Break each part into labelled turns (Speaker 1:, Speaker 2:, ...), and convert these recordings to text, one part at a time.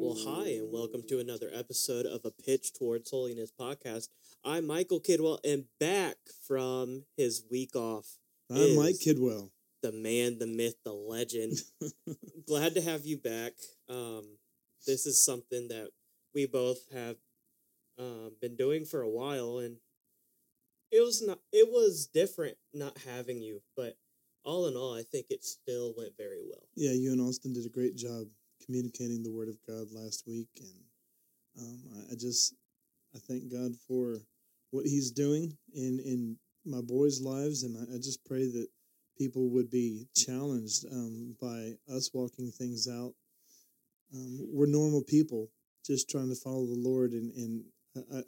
Speaker 1: Well, hi, and welcome to another episode of a Pitch Towards Holiness podcast. I'm Michael Kidwell, and back from his week off,
Speaker 2: I'm Mike Kidwell.
Speaker 1: the man, the myth, the legend. Glad to have you back. Um, this is something that we both have um, been doing for a while, and it was not. It was different not having you, but all in all, I think it still went very well.
Speaker 2: Yeah, you and Austin did a great job communicating the Word of God last week, and um, I, I just I thank God for what He's doing in in my boys' lives, and I, I just pray that people would be challenged um, by us walking things out. Um, we're normal people, just trying to follow the Lord, and and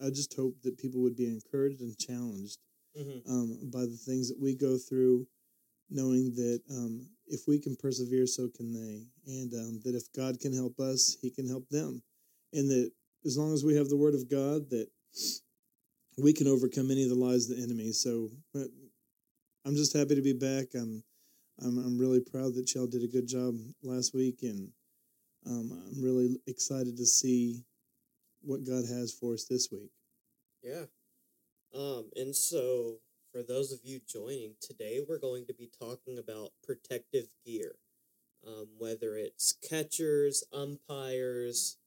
Speaker 2: I, I just hope that people would be encouraged and challenged
Speaker 1: Mm-hmm.
Speaker 2: um, by the things that we go through, knowing that um, if we can persevere, so can they, and um, that if God can help us, He can help them, and that as long as we have the Word of God, that we can overcome any of the lies of the enemy. So I'm just happy to be back. I'm I'm, I'm really proud that y'all did a good job last week, and um, I'm really excited to see what God has for us this week.
Speaker 1: Yeah. Um, and so for those of you joining today, we're going to be talking about protective gear. Um, whether it's catchers, umpires,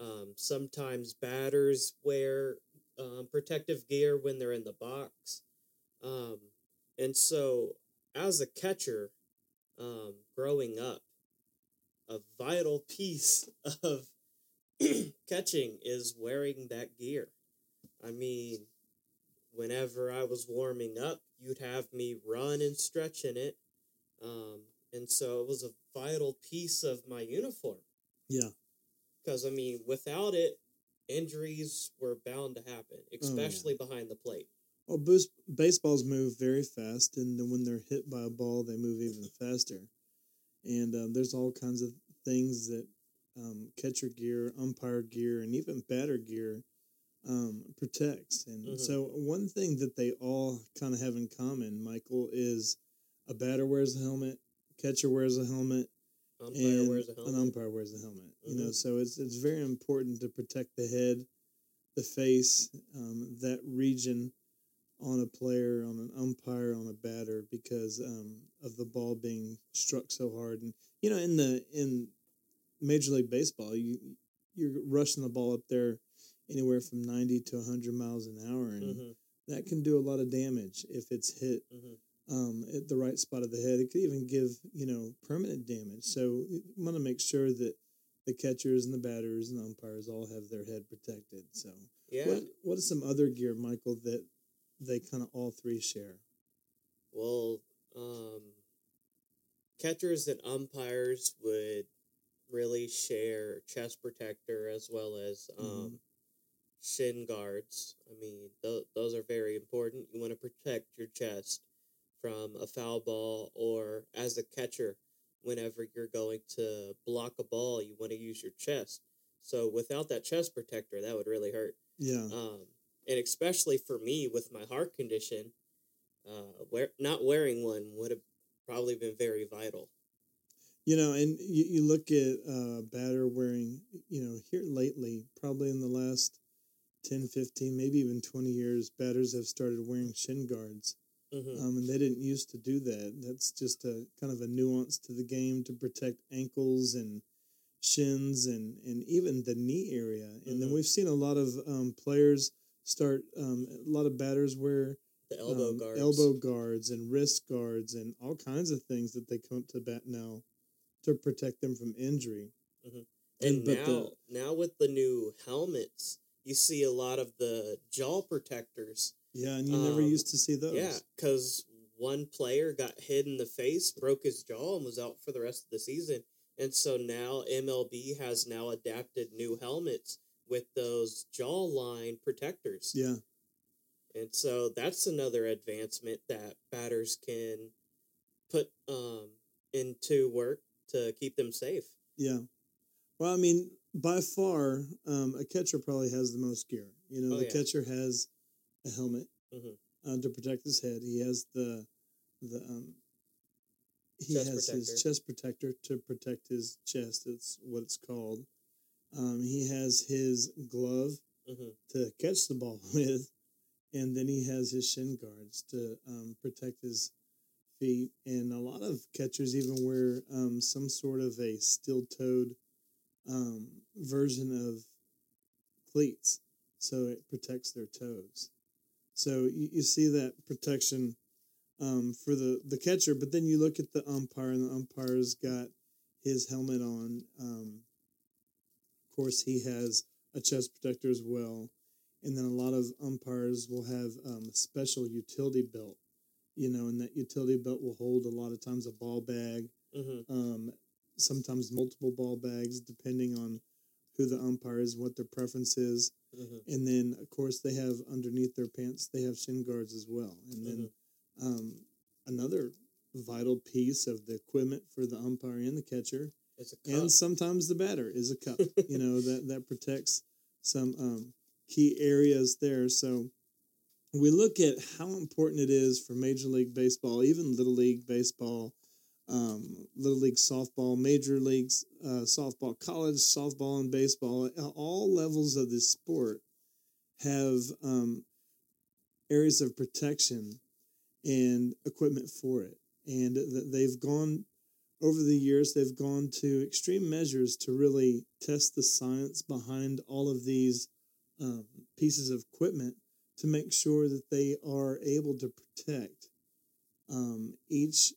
Speaker 1: um, sometimes batters wear um, protective gear when they're in the box. Um, and so, as a catcher, um, growing up, a vital piece of catching is wearing that gear. I mean, whenever I was warming up, you'd have me run and stretch in it. Um, and so it was a vital piece of my uniform.
Speaker 2: Yeah.
Speaker 1: Because, I mean, without it, injuries were bound to happen, especially behind the plate.
Speaker 2: Well, boost, baseballs move very fast, and then when they're hit by a ball, they move even faster. And um, there's all kinds of things that um, catcher gear, umpire gear, and even batter gear um, protects. And
Speaker 1: Mhm.
Speaker 2: so, one thing that they all kind of have in common, Michael, is a batter wears a helmet, catcher wears a helmet,
Speaker 1: Umpire
Speaker 2: and
Speaker 1: wears a helmet.
Speaker 2: an umpire wears a helmet. You know,
Speaker 1: Mhm.
Speaker 2: so it's it's very important to protect the head, the face, um, that region on a player, on an umpire, on a batter, because um, of the ball being struck so hard. And you know, in the in Major League Baseball, you you're rushing the ball up there anywhere from ninety to hundred miles an hour, and
Speaker 1: hmm
Speaker 2: that can do a lot of damage if it's hit
Speaker 1: hmm
Speaker 2: um, at the right spot of the head. It could even give you know permanent damage. So you want to make sure that the catchers and the batters and the umpires all have their head protected. So
Speaker 1: Yeah.
Speaker 2: what what is some other gear, Michael, that they kind of all three share?
Speaker 1: Well, um, catchers and umpires would really share chest protector as well as um,
Speaker 2: Mhm.
Speaker 1: Shin guards. I mean, th- those are very important. You want to protect your chest from a foul ball, or as a catcher, whenever you're going to block a ball, you want to use your chest. So without that chest protector, that would really hurt.
Speaker 2: Yeah,
Speaker 1: Um, and especially for me with my heart condition, uh, wear, not wearing one would have probably been very vital.
Speaker 2: you know, and you, you look at uh, batter wearing, you know, here lately, probably in the last 10, 15, maybe even 20 years, batters have started wearing shin guards.
Speaker 1: hmm
Speaker 2: um, and they didn't used to do that. That's just a kind of a nuance to the game to protect ankles and shins and, and even the knee area. And then
Speaker 1: Mhm.
Speaker 2: we've seen a lot of um, players start, um, a lot of batters wear
Speaker 1: the elbow
Speaker 2: um,
Speaker 1: guards.
Speaker 2: elbow guards and wrist guards and all kinds of things that they come up to bat now to protect them from injury.
Speaker 1: And,
Speaker 2: and- but
Speaker 1: now,
Speaker 2: the-
Speaker 1: now with the new helmets, you see a lot of the jaw protectors.
Speaker 2: Yeah, and you never
Speaker 1: Um,
Speaker 2: used to see those.
Speaker 1: Yeah, because one player got hit in the face, broke his jaw, and was out for the rest of the season. And so now MLB has now adapted new helmets with those jawline protectors.
Speaker 2: Yeah.
Speaker 1: And so that's another advancement that batters can put um, into work to keep them safe.
Speaker 2: Yeah. Well, I mean, by far, um, a catcher probably has the most gear. You know,
Speaker 1: Oh,
Speaker 2: the
Speaker 1: yeah.
Speaker 2: catcher has a helmet
Speaker 1: Mhm.
Speaker 2: uh, to protect his head. He has the the um, he
Speaker 1: Chest
Speaker 2: has his chest protector to protect his chest. It's what it's called. Um, he has his glove
Speaker 1: hmm
Speaker 2: to catch the ball with, and then he has his shin guards to um, protect his feet. And a lot of catchers even wear um, some sort of a steel-toed um, version of cleats, so it protects their toes. So you, you see that protection um, for the the catcher, but then you look at the umpire, and the umpire's got his helmet on. Um, of course, he has a chest protector as well, and then a lot of umpires will have um, a special utility belt. You know, and that utility belt will hold a lot of times a ball bag,
Speaker 1: hmm
Speaker 2: um, sometimes multiple ball bags, depending on who the umpire is, what their preference is.
Speaker 1: hmm
Speaker 2: And then, of course, they have underneath their pants, they have shin guards as well. And then um, another vital piece of the equipment for the umpire and the catcher,
Speaker 1: It's a cup.
Speaker 2: and sometimes the batter, is a cup. you know that that protects some um, key areas there. So we look at how important it is for Major League Baseball, even Little League Baseball, um, Little League Softball, Major Leagues uh, Softball, College Softball, and Baseball. All levels of this sport have um, areas of protection and equipment for it, and th- they've gone over the years. They've gone to extreme measures to really test the science behind all of these um, pieces of equipment to make sure that they are able to protect um, each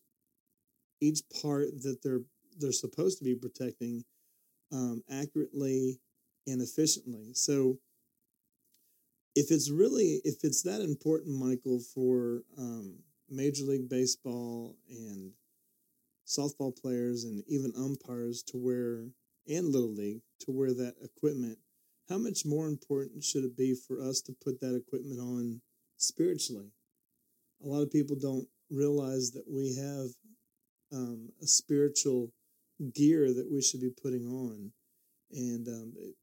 Speaker 2: each part that they're they're supposed to be protecting um, accurately and efficiently. So if it's really if it's that important, Michael, for um, Major League Baseball and softball players and even umpires to wear and Little League to wear that equipment, how much more important should it be for us to put that equipment on spiritually? A lot of people don't realize that we have um, a spiritual gear that we should be putting on, and um, it-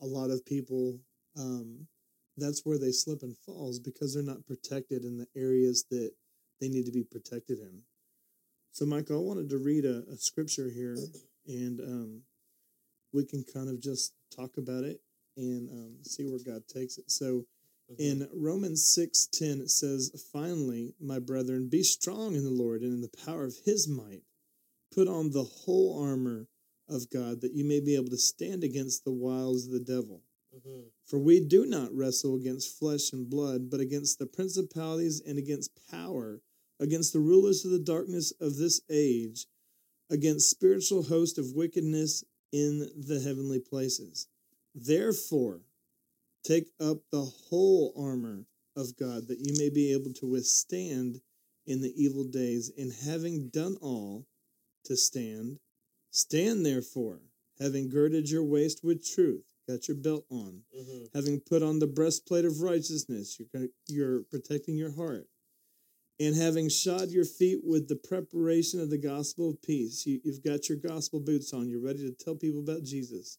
Speaker 2: a lot of people um, that's where they slip and falls because they're not protected in the areas that they need to be protected in. So, Michael, I wanted to read a, a scripture here, and um, we can kind of just talk about it and um, see where God takes it. So,
Speaker 1: Mhm.
Speaker 2: in Romans six ten, it says, "Finally, my brethren, be strong in the Lord and in the power of His might. Put on the whole armor of God, that you may be able to stand against the wiles of the devil."
Speaker 1: Mhm.
Speaker 2: For we do not wrestle against flesh and blood, but against the principalities and against power, against the rulers of the darkness of this age, against spiritual host of wickedness in the heavenly places. Therefore, take up the whole armor of God, that you may be able to withstand in the evil days, and having done all to stand, stand therefore, having girded your waist with truth, got your belt on,
Speaker 1: Mhm.
Speaker 2: having put on the breastplate of righteousness, you're, you're protecting your heart, and having shod your feet with the preparation of the gospel of peace. You, you've got your gospel boots on, you're ready to tell people about Jesus.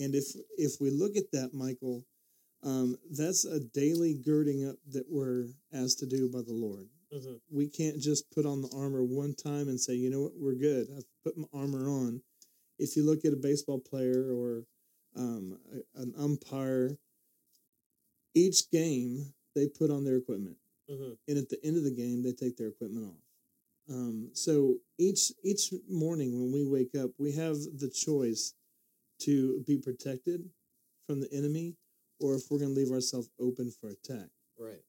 Speaker 2: And if if we look at that, Michael, um, that's a daily girding up that we're asked to do by the Lord.
Speaker 1: Mhm.
Speaker 2: We can't just put on the armor one time and say, you know what, we're good. I've put my armor on. If you look at a baseball player or um, a- an umpire, each game they put on their equipment,
Speaker 1: Mhm.
Speaker 2: and at the end of the game they take their equipment off. Um, so each each morning when we wake up, we have the choice to be protected from the enemy, or if we're going to leave ourselves open for attack.
Speaker 1: Right.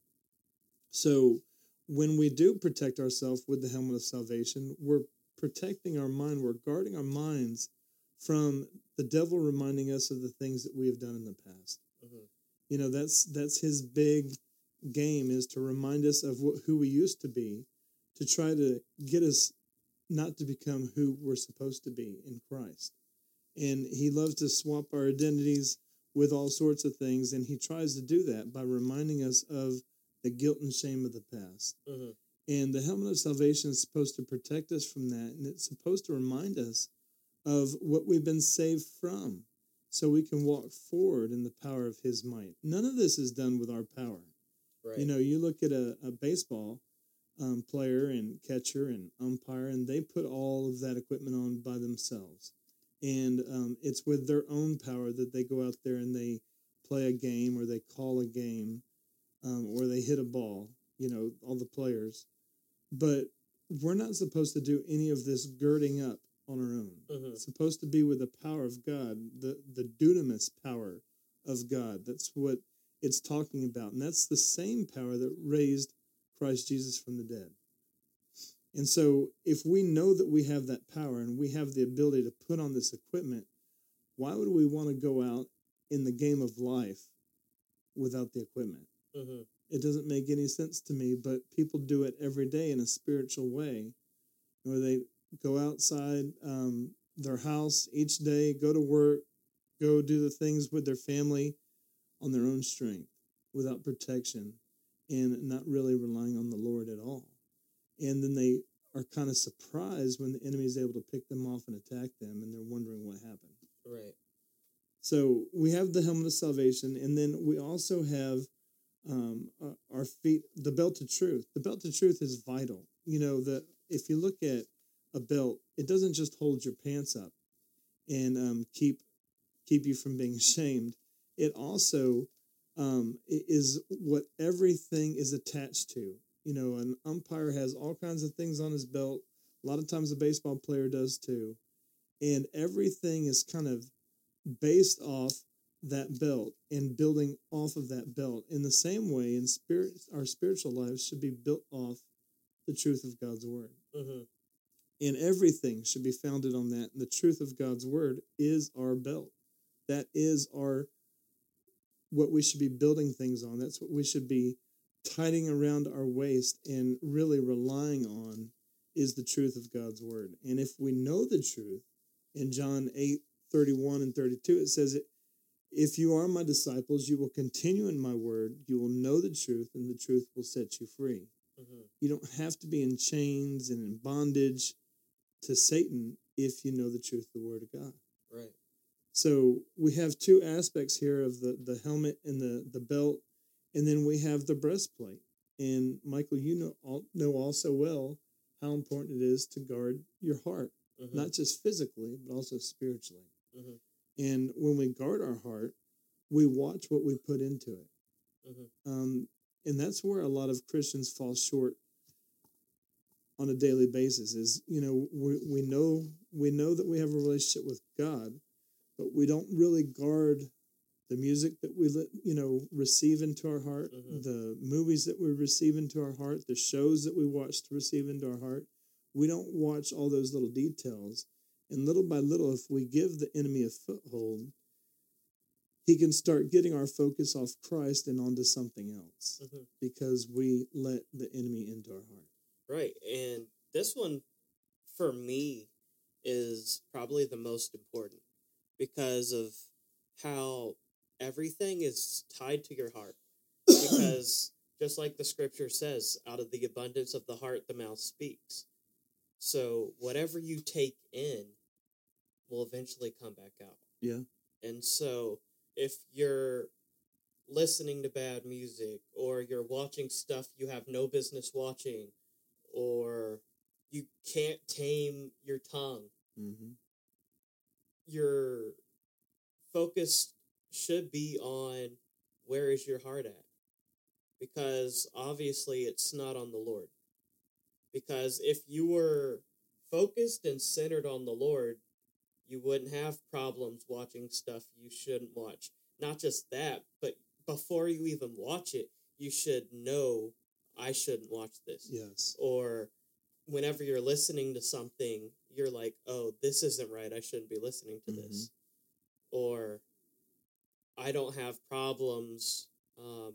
Speaker 2: So when we do protect ourselves with the helmet of salvation, we're protecting our mind, we're guarding our minds from the devil reminding us of the things that we have done in the past.
Speaker 1: Mhm.
Speaker 2: You know, that's that's his big game is to remind us of what, who we used to be, to try to get us not to become who we're supposed to be in Christ. And he loves to swap our identities with all sorts of things. And he tries to do that by reminding us of the guilt and shame of the past.
Speaker 1: hmm
Speaker 2: And the helmet of salvation is supposed to protect us from that. And it's supposed to remind us of what we've been saved from so we can walk forward in the power of his might. None of this is done with our power.
Speaker 1: Right.
Speaker 2: You know, you look at a, a baseball um, player and catcher and umpire, and they put all of that equipment on by themselves. And um, it's with their own power that they go out there and they play a game or they call a game um, or they hit a ball, you know, all the players. But we're not supposed to do any of this girding up on our own.
Speaker 1: Mhm.
Speaker 2: It's supposed to be with the power of God, the, the dunamis power of God. That's what it's talking about. And that's the same power that raised Christ Jesus from the dead. And so, if we know that we have that power and we have the ability to put on this equipment, why would we want to go out in the game of life without the equipment?
Speaker 1: hmm
Speaker 2: It doesn't make any sense to me, but people do it every day in a spiritual way, where they go outside um, their house each day, go to work, go do the things with their family on their own strength without protection and not really relying on the Lord at all. And then they are kind of surprised when the enemy is able to pick them off and attack them, and they're wondering what happened.
Speaker 1: Right.
Speaker 2: So we have the helmet of salvation, and then we also have um, our feet, the belt of truth. The belt of truth is vital. You know that if you look at a belt, it doesn't just hold your pants up and um, keep keep you from being shamed. It also um, is what everything is attached to. You know, an umpire has all kinds of things on his belt. A lot of times, a baseball player does too, and everything is kind of based off that belt and building off of that belt. In the same way, in spirit, our spiritual lives should be built off the truth of God's word.
Speaker 1: hmm
Speaker 2: And everything should be founded on that. And the truth of God's word is our belt. That is our what we should be building things on. That's what we should be tightening around our waist and really relying on is the truth of God's word. And if we know the truth, in John 8, 31 and 32, it says it if you are my disciples, you will continue in my word, you will know the truth, and the truth will set you free.
Speaker 1: hmm
Speaker 2: You don't have to be in chains and in bondage to Satan if you know the truth of the word of God.
Speaker 1: Right.
Speaker 2: So we have two aspects here of the, the helmet and the, the belt, and then we have the breastplate. And Michael, you know all, know also well how important it is to guard your heart,
Speaker 1: hmm
Speaker 2: not just physically, but also spiritually.
Speaker 1: Mhm.
Speaker 2: And when we guard our heart, we watch what we put into it.
Speaker 1: Mhm.
Speaker 2: Um, and that's where a lot of Christians fall short on a daily basis is you know we, we know we know that we have a relationship with god but we don't really guard the music that we you know receive into our heart
Speaker 1: Mhm.
Speaker 2: the movies that we receive into our heart the shows that we watch to receive into our heart we don't watch all those little details and little by little if we give the enemy a foothold he can start getting our focus off christ and onto something else
Speaker 1: hmm
Speaker 2: because we let the enemy into our heart
Speaker 1: Right. And this one, for me, is probably the most important because of how everything is tied to your heart. Because just like the scripture says, out of the abundance of the heart, the mouth speaks. So whatever you take in will eventually come back out.
Speaker 2: Yeah.
Speaker 1: And so if you're listening to bad music or you're watching stuff you have no business watching or you can't tame your tongue,
Speaker 2: mm-hmm.
Speaker 1: your focus should be on where is your heart at? Because obviously it's not on the Lord. Because if you were focused and centered on the Lord, you wouldn't have problems watching stuff you shouldn't watch. Not just that, but before you even watch it, you should know I shouldn't watch this
Speaker 2: yes
Speaker 1: or whenever you're listening to something, you're like, oh, this isn't right. I shouldn't be listening to this. Mm-hmm. Or I don't have problems um,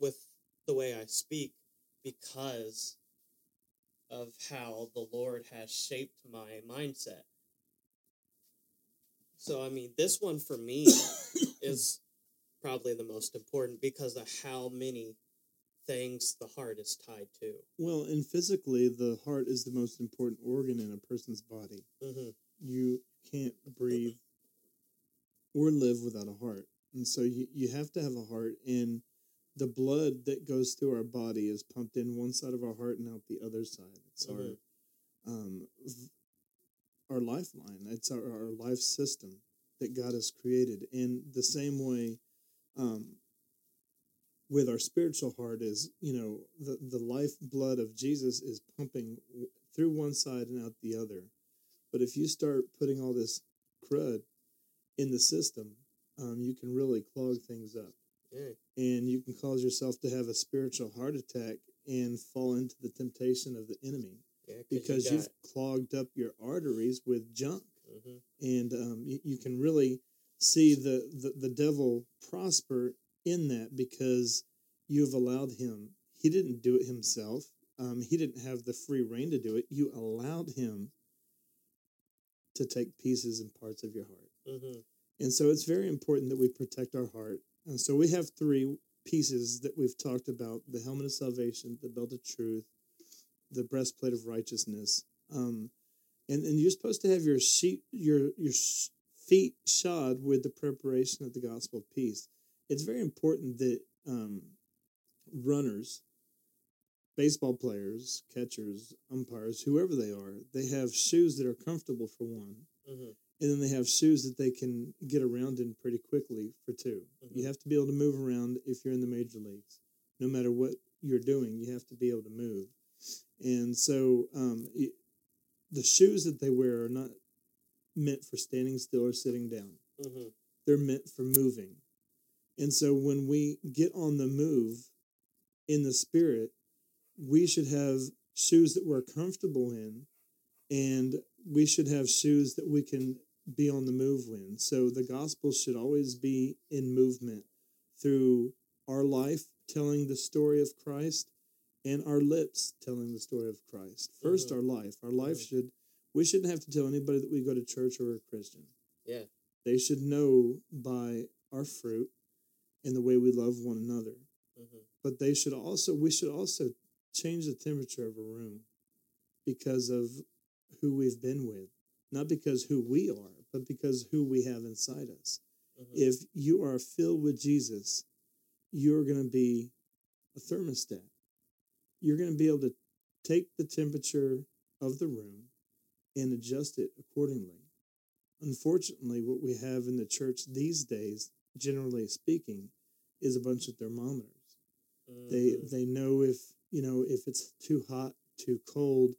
Speaker 1: with the way I speak because of how the Lord has shaped my mindset. So, I mean, this one for me is probably the most important because of how many things the heart is tied to.
Speaker 2: Well, and physically, the heart is the most important organ in a person's body.
Speaker 1: Mm-hmm.
Speaker 2: You can't breathe or live without a heart. And so you, you have to have a heart, and the blood that goes through our body is pumped in one side of our heart and out the other side. It's
Speaker 1: Mhm.
Speaker 2: our um, our lifeline. It's our, our life system that God has created. And the same way um, with our spiritual heart is, you know, the, the life blood of Jesus is pumping through one side and out the other. But if you start putting all this crud in the system, um, you can really clog things up.
Speaker 1: Yeah.
Speaker 2: and you can cause yourself to have a spiritual heart attack and fall into the temptation of the enemy
Speaker 1: Yeah.
Speaker 2: because
Speaker 1: you
Speaker 2: have clogged up your arteries with junk.
Speaker 1: Hmm
Speaker 2: and um, you, you can really see the, the, the devil prosper in that because you've allowed him. He didn't do it himself. Um, he didn't have the free reign to do it. You allowed him to take pieces and parts of your heart.
Speaker 1: Hmm
Speaker 2: and so it's very important that we protect our heart. And so we have three pieces that we've talked about the helmet of salvation, the belt of truth, the breastplate of righteousness. Um, and, and you're supposed to have your sheet, your, your feet shod with the preparation of the gospel of peace. It's very important that um, runners, baseball players, catchers, umpires, whoever they are, they have shoes that are comfortable for one
Speaker 1: hmm
Speaker 2: and then they have shoes that they can get around in pretty quickly for 2
Speaker 1: Mhm.
Speaker 2: You have to be able to move around if you're in the major leagues. No matter what you're doing, you have to be able to move. And so um, y the shoes that they wear are not meant for standing still or sitting down.
Speaker 1: hmm
Speaker 2: They're meant for moving. And so when we get on the move in the spirit, we should have shoes that we're comfortable in and we should have shoes that we can be on the move in. So the gospel should always be in movement through our life telling the story of Christ and our lips telling the story of Christ. 1st
Speaker 1: Mhm.
Speaker 2: our life. Our life
Speaker 1: Mhm.
Speaker 2: should we shouldn't have to tell anybody that we go to church or we're a Christian.
Speaker 1: Yeah.
Speaker 2: They should know by our fruit and the way we love one another.
Speaker 1: hmm
Speaker 2: But they should also we should also change the temperature of a room because of who we've been with. Not because who we are, but because who we have inside us.
Speaker 1: hmm
Speaker 2: If you are filled with Jesus, you're going to be a thermostat. You're going to be able to take the temperature of the room and adjust it accordingly. Unfortunately, what we have in the church these days, generally speaking, is a bunch of thermometers. They
Speaker 1: Mhm.
Speaker 2: they know if you know if it's too hot, too cold,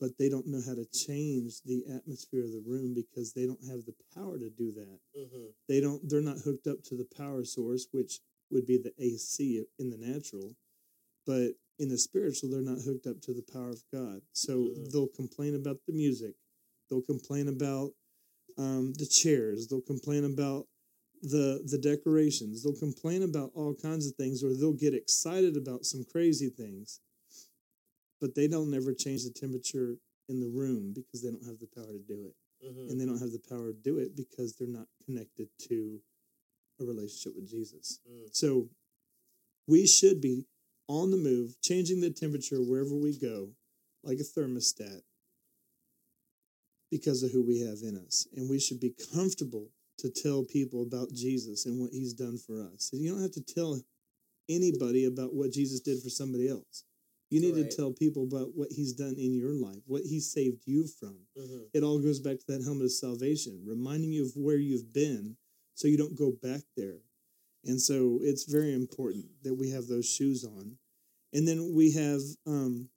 Speaker 2: but they don't know how to change the atmosphere of the room because they don't have the power to do that.
Speaker 1: Mhm.
Speaker 2: They don't they're not hooked up to the power source, which would be the AC in the natural, but in the spiritual they're not hooked up to the power of God. So
Speaker 1: Mhm.
Speaker 2: they'll complain about the music, they'll complain about um, the chairs, they'll complain about the the decorations. They'll complain about all kinds of things, or they'll get excited about some crazy things, but they don't ever change the temperature in the room because they don't have the power to do it,
Speaker 1: Mhm.
Speaker 2: and they don't have the power to do it because they're not connected to a relationship with Jesus.
Speaker 1: Mm.
Speaker 2: So we should be on the move, changing the temperature wherever we go, like a thermostat, because of who we have in us. And we should be comfortable to tell people about Jesus and what he's done for us. And you don't have to tell anybody about what Jesus did for somebody else. You need
Speaker 1: Right.
Speaker 2: to tell people about what he's done in your life, what he saved you from.
Speaker 1: Mhm.
Speaker 2: It all goes back to that helmet of salvation, reminding you of where you've been so you don't go back there. And so it's very important that we have those shoes on. And then we have um,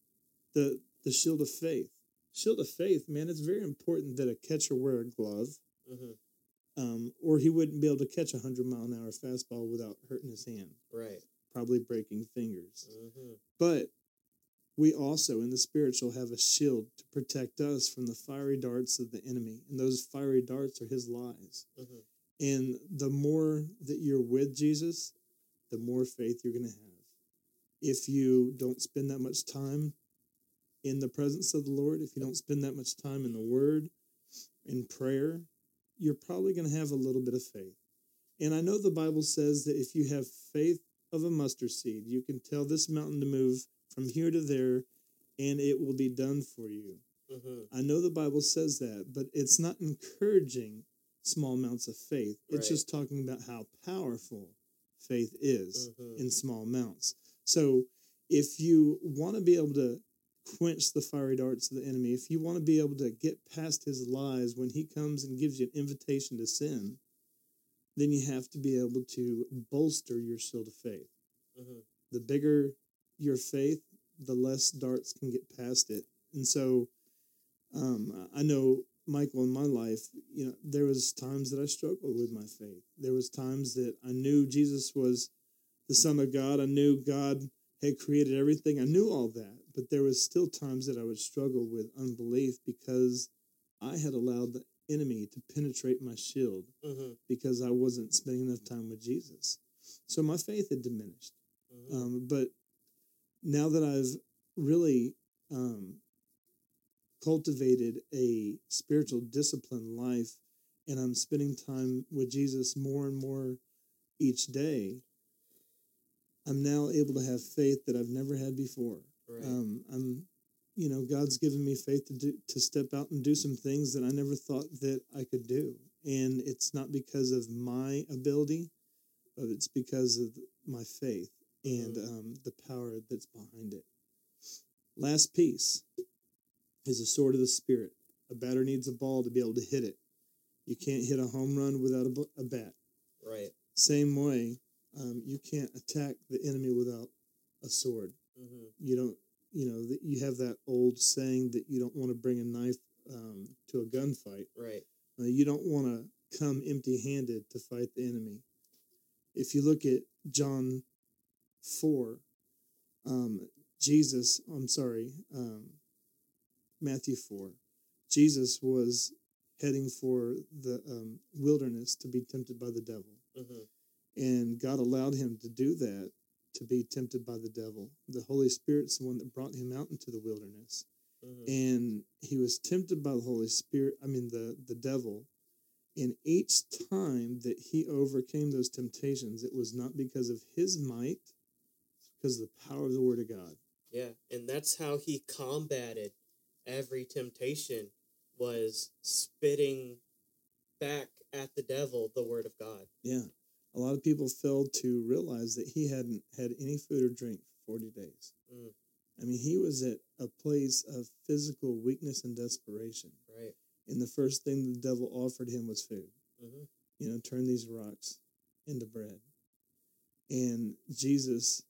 Speaker 2: the the shield of faith. Shield of faith, man, it's very important that a catcher wear a glove,
Speaker 1: Mhm.
Speaker 2: um, or he wouldn't be able to catch a hundred mile an hour fastball without hurting his hand,
Speaker 1: Right.
Speaker 2: probably breaking fingers.
Speaker 1: hmm
Speaker 2: But we also, in the spiritual, have a shield to protect us from the fiery darts of the enemy. And those fiery darts are his lies.
Speaker 1: hmm
Speaker 2: And the more that you're with Jesus, the more faith you're going to have. If you don't spend that much time in the presence of the Lord, if you don't spend that much time in the Word, in prayer, you're probably going to have a little bit of faith. And I know the Bible says that if you have faith of a mustard seed, you can tell this mountain to move from here to there, and it will be done for you.
Speaker 1: Mm-hmm.
Speaker 2: I know the Bible says that, but it's not encouraging small amounts of faith. It's
Speaker 1: Right.
Speaker 2: just talking about how powerful faith is
Speaker 1: Mhm.
Speaker 2: in small amounts. So if you want to be able to quench the fiery darts of the enemy, if you want to be able to get past his lies when he comes and gives you an invitation to sin, then you have to be able to bolster your shield of faith.
Speaker 1: Mm-hmm.
Speaker 2: The bigger your faith, the less darts can get past it. And so um, I know Michael in my life, you know, there was times that I struggled with my faith. There was times that I knew Jesus was the Son of God. I knew God had created everything. I knew all that, but there was still times that I would struggle with unbelief because I had allowed the enemy to penetrate my shield
Speaker 1: Mm-hmm.
Speaker 2: because I wasn't spending enough time with Jesus. So my faith had diminished.
Speaker 1: Mm-hmm.
Speaker 2: Um, but now that I've really um, cultivated a spiritual discipline life and I'm spending time with Jesus more and more each day, I'm now able to have faith that I've never had before.
Speaker 1: right.
Speaker 2: Um, I'm, you know, God's given me faith to do, to step out and do some things that I never thought that I could do, and it's not because of my ability, but it's because of my faith and
Speaker 1: Mhm.
Speaker 2: um, the power that's behind it. Last piece is a sword of the spirit. A batter needs a ball to be able to hit it. You can't hit a home run without a, a bat.
Speaker 1: right.
Speaker 2: Same way, um, you can't attack the enemy without a sword
Speaker 1: Mm-hmm.
Speaker 2: you don't you know that you have that old saying that you don't want to bring a knife um, to a gunfight
Speaker 1: Right.
Speaker 2: uh, you don't want to come empty handed to fight the enemy if you look at john 4 um, jesus i'm sorry um, matthew 4 jesus was heading for the um, wilderness to be tempted by the devil
Speaker 1: Mm-hmm.
Speaker 2: and God allowed him to do that to be tempted by the devil. The Holy Spirit's the one that brought him out into the wilderness.
Speaker 1: Mm-hmm.
Speaker 2: And he was tempted by the Holy Spirit, I mean the the devil. And each time that he overcame those temptations, it was not because of his might, because of the power of the word of God.
Speaker 1: Yeah, and that's how he combated every temptation was spitting back at the devil the word of God.
Speaker 2: Yeah. A lot of people failed to realize that he hadn't had any food or drink for 40 days.
Speaker 1: Mm.
Speaker 2: I mean, he was at a place of physical weakness and desperation.
Speaker 1: Right.
Speaker 2: And the first thing the devil offered him was food.
Speaker 1: Mm-hmm.
Speaker 2: You know, turn these rocks into bread. And Jesus,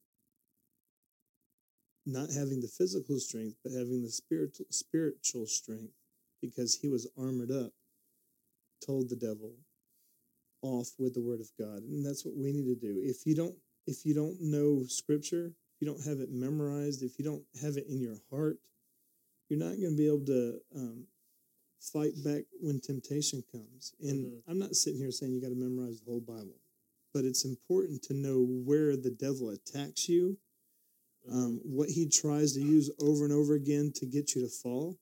Speaker 2: not having the physical strength, but having the spiritual spiritual strength, because he was armored up, told the devil, off with the word of God. And that's what we need to do. If you don't if you don't know scripture, if you don't have it memorized, if you don't have it in your heart, you're not going to be able to um, fight back when temptation comes. And
Speaker 1: Mhm.
Speaker 2: I'm not sitting here saying you got to memorize the whole Bible, but it's important to know where the devil attacks you, um, what he tries to use over and over again to get you to fall,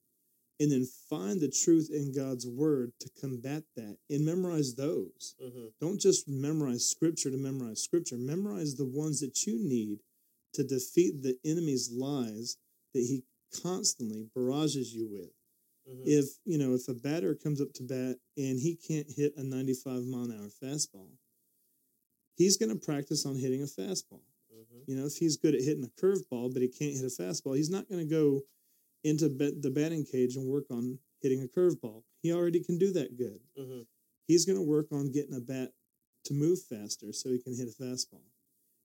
Speaker 2: and then find the truth in God's word to combat that and memorize those.
Speaker 1: Mm-hmm.
Speaker 2: Don't just memorize scripture to memorize scripture. Memorize the ones that you need to defeat the enemy's lies that he constantly barrages you with.
Speaker 1: Mm-hmm.
Speaker 2: If you know, if a batter comes up to bat and he can't hit a 95 mile an hour fastball, he's going to practice on hitting a fastball.
Speaker 1: Mm-hmm.
Speaker 2: You know, if he's good at hitting a curveball, but he can't hit a fastball, he's not going to go into bat- the batting cage and work on hitting a curveball. He already can do that good.
Speaker 1: Mm-hmm.
Speaker 2: He's going to work on getting a bat to move faster so he can hit a fastball.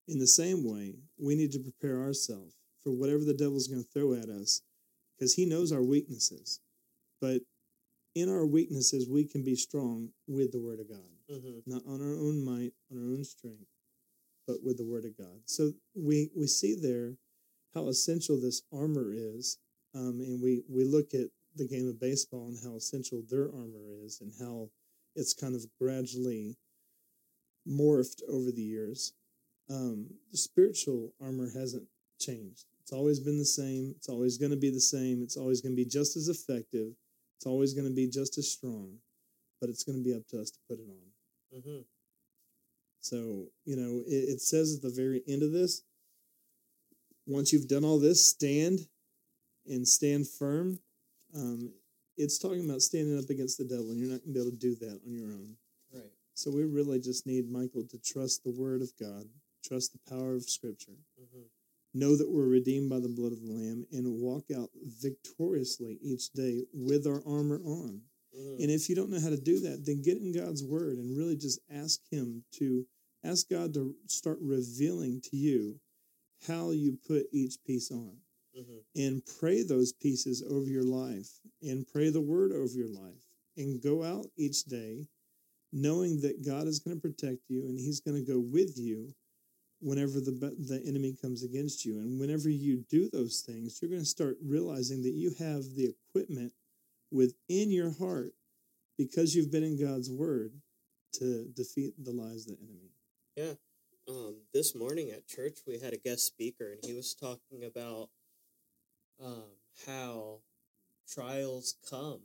Speaker 2: In the same way, we need to prepare ourselves for whatever the devil's going to throw at us because he knows our weaknesses. But in our weaknesses, we can be strong with the Word of God
Speaker 1: Mm-hmm.
Speaker 2: not on our own might, on our own strength, but with the word of God. So we we see there how essential this armor is, um, and we we look at the game of baseball and how essential their armor is, and how it's kind of gradually morphed over the years. Um, the spiritual armor hasn't changed. It's always been the same. It's always going to be the same. It's always going to be just as effective. It's always going to be just as strong, but it's going to be up to us to put it on.
Speaker 1: Mm-hmm.
Speaker 2: So, you know, it, it says at the very end of this once you've done all this, stand and stand firm. Um, it's talking about standing up against the devil, and you're not going to be able to do that on your own.
Speaker 1: Right.
Speaker 2: So we really just need Michael to trust the word of God, trust the power of Scripture,
Speaker 1: Mm-hmm.
Speaker 2: know that we're redeemed by the blood of the Lamb, and walk out victoriously each day with our armor on.
Speaker 1: Mm-hmm.
Speaker 2: And if you don't know how to do that, then get in God's word and really just ask Him to ask God to start revealing to you how you put each piece on
Speaker 1: Mm-hmm.
Speaker 2: and pray those pieces over your life and pray the word over your life and go out each day knowing that God is going to protect you and he's going to go with you whenever the the enemy comes against you and whenever you do those things you're going to start realizing that you have the equipment within your heart because you've been in God's word to defeat the lies of the enemy.
Speaker 1: Um, this morning at church, we had a guest speaker, and he was talking about um, how trials come,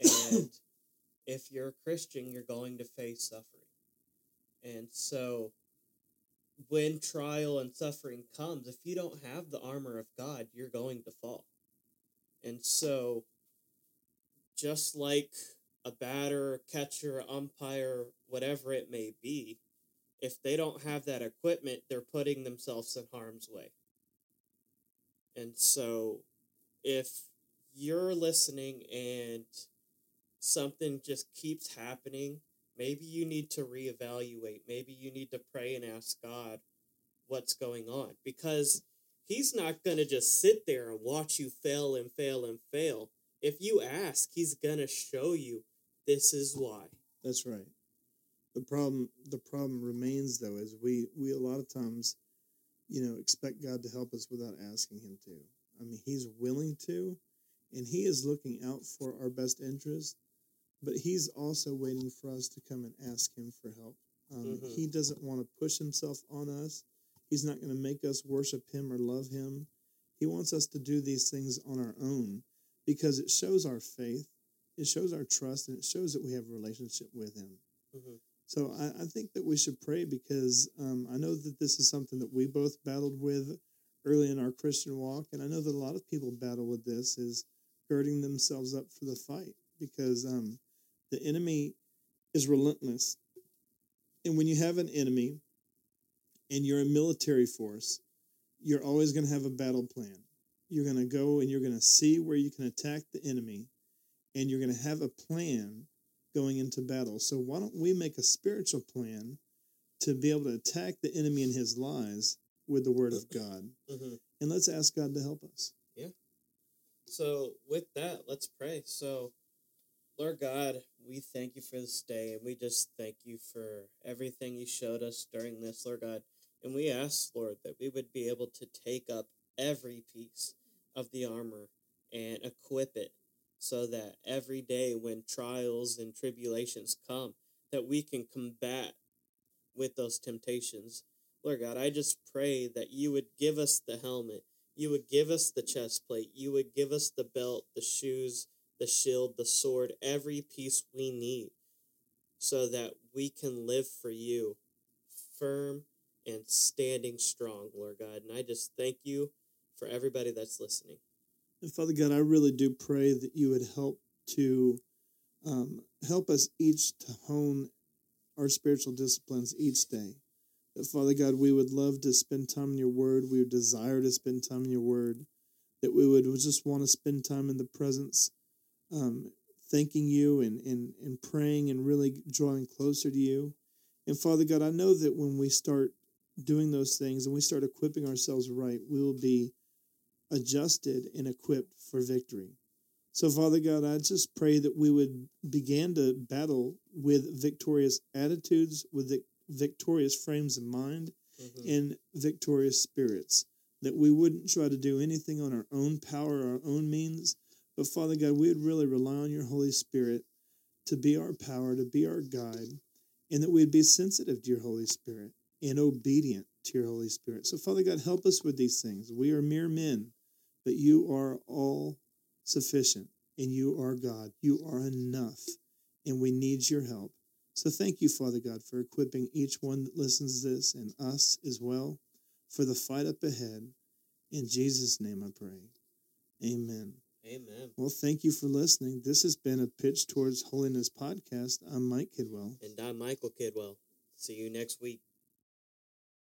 Speaker 1: and if you're a Christian, you're going to face suffering, and so when trial and suffering comes, if you don't have the armor of God, you're going to fall, and so just like a batter, catcher, umpire, whatever it may be, if they don't have that equipment, they're putting themselves in harm's way. And so, if you're listening and something just keeps happening, maybe you need to reevaluate. Maybe you need to pray and ask God what's going on because He's not going to just sit there and watch you fail and fail and fail. If you ask, He's going to show you this is why.
Speaker 2: That's right. The problem the problem remains though is we we a lot of times, you know, expect God to help us without asking him to. I mean, he's willing to and he is looking out for our best interest, but he's also waiting for us to come and ask him for help. Um,
Speaker 1: Mhm.
Speaker 2: He doesn't want to push himself on us. He's not going to make us worship him or love him. He wants us to do these things on our own because it shows our faith, it shows our trust, and it shows that we have a relationship with him.
Speaker 1: hmm
Speaker 2: So I, I think that we should pray because um, I know that this is something that we both battled with early in our Christian walk, and I know that a lot of people battle with this is girding themselves up for the fight because um, the enemy is relentless, and when you have an enemy and you're a military force, you're always going to have a battle plan. You're going to go and you're going to see where you can attack the enemy, and you're going to have a plan going into battle. So why don't we make a spiritual plan to be able to attack the enemy and his lies with the word of God?
Speaker 1: hmm
Speaker 2: And let's ask God to help us. Yeah.
Speaker 1: So, with that, let's pray. So, Lord God, we thank you for this day, and we just thank you for everything you showed us during this, Lord God. And we ask, Lord, that we would be able to take up every piece of the armor and equip it so that every day when trials and tribulations come, that we can combat with those temptations. Lord God, I just pray that you would give us the helmet you would give us the chest plate. You would give us the belt, the shoes, the shield, the sword, every piece we need so that we can live for you firm and standing strong, Lord God. And I just thank you for everybody that's listening.
Speaker 2: And Father God, I really do pray that you would help to um, help us each to hone our spiritual disciplines each day. That Father God, we would love to spend time in your word. We would desire to spend time in your word. That we would just want to spend time in the presence, um, thanking you and, and, and praying and really drawing closer to you. And Father God, I know that when we start doing those things and we start equipping ourselves right, we will be adjusted and equipped for victory. So, Father God, I just pray that we would begin to battle with victorious attitudes, with vic- victorious frames of mind,
Speaker 1: Mhm.
Speaker 2: and victorious spirits. That we wouldn't try to do anything on our own power, our own means, but Father God, we would really rely on your Holy Spirit to be our power, to be our guide, and that we'd be sensitive to your Holy Spirit and obedient to your Holy Spirit. So, Father God, help us with these things. We are mere men, but you are all sufficient, and you are God. You are enough, and we need your help. So, thank you, Father God, for equipping each one that listens to this and us as well for the fight up ahead. In Jesus' name I pray. Amen.
Speaker 1: Amen.
Speaker 2: Well, thank you for listening. This has been a Pitch Towards Holiness podcast. I'm Mike Kidwell.
Speaker 1: And I'm Michael Kidwell. See you next week.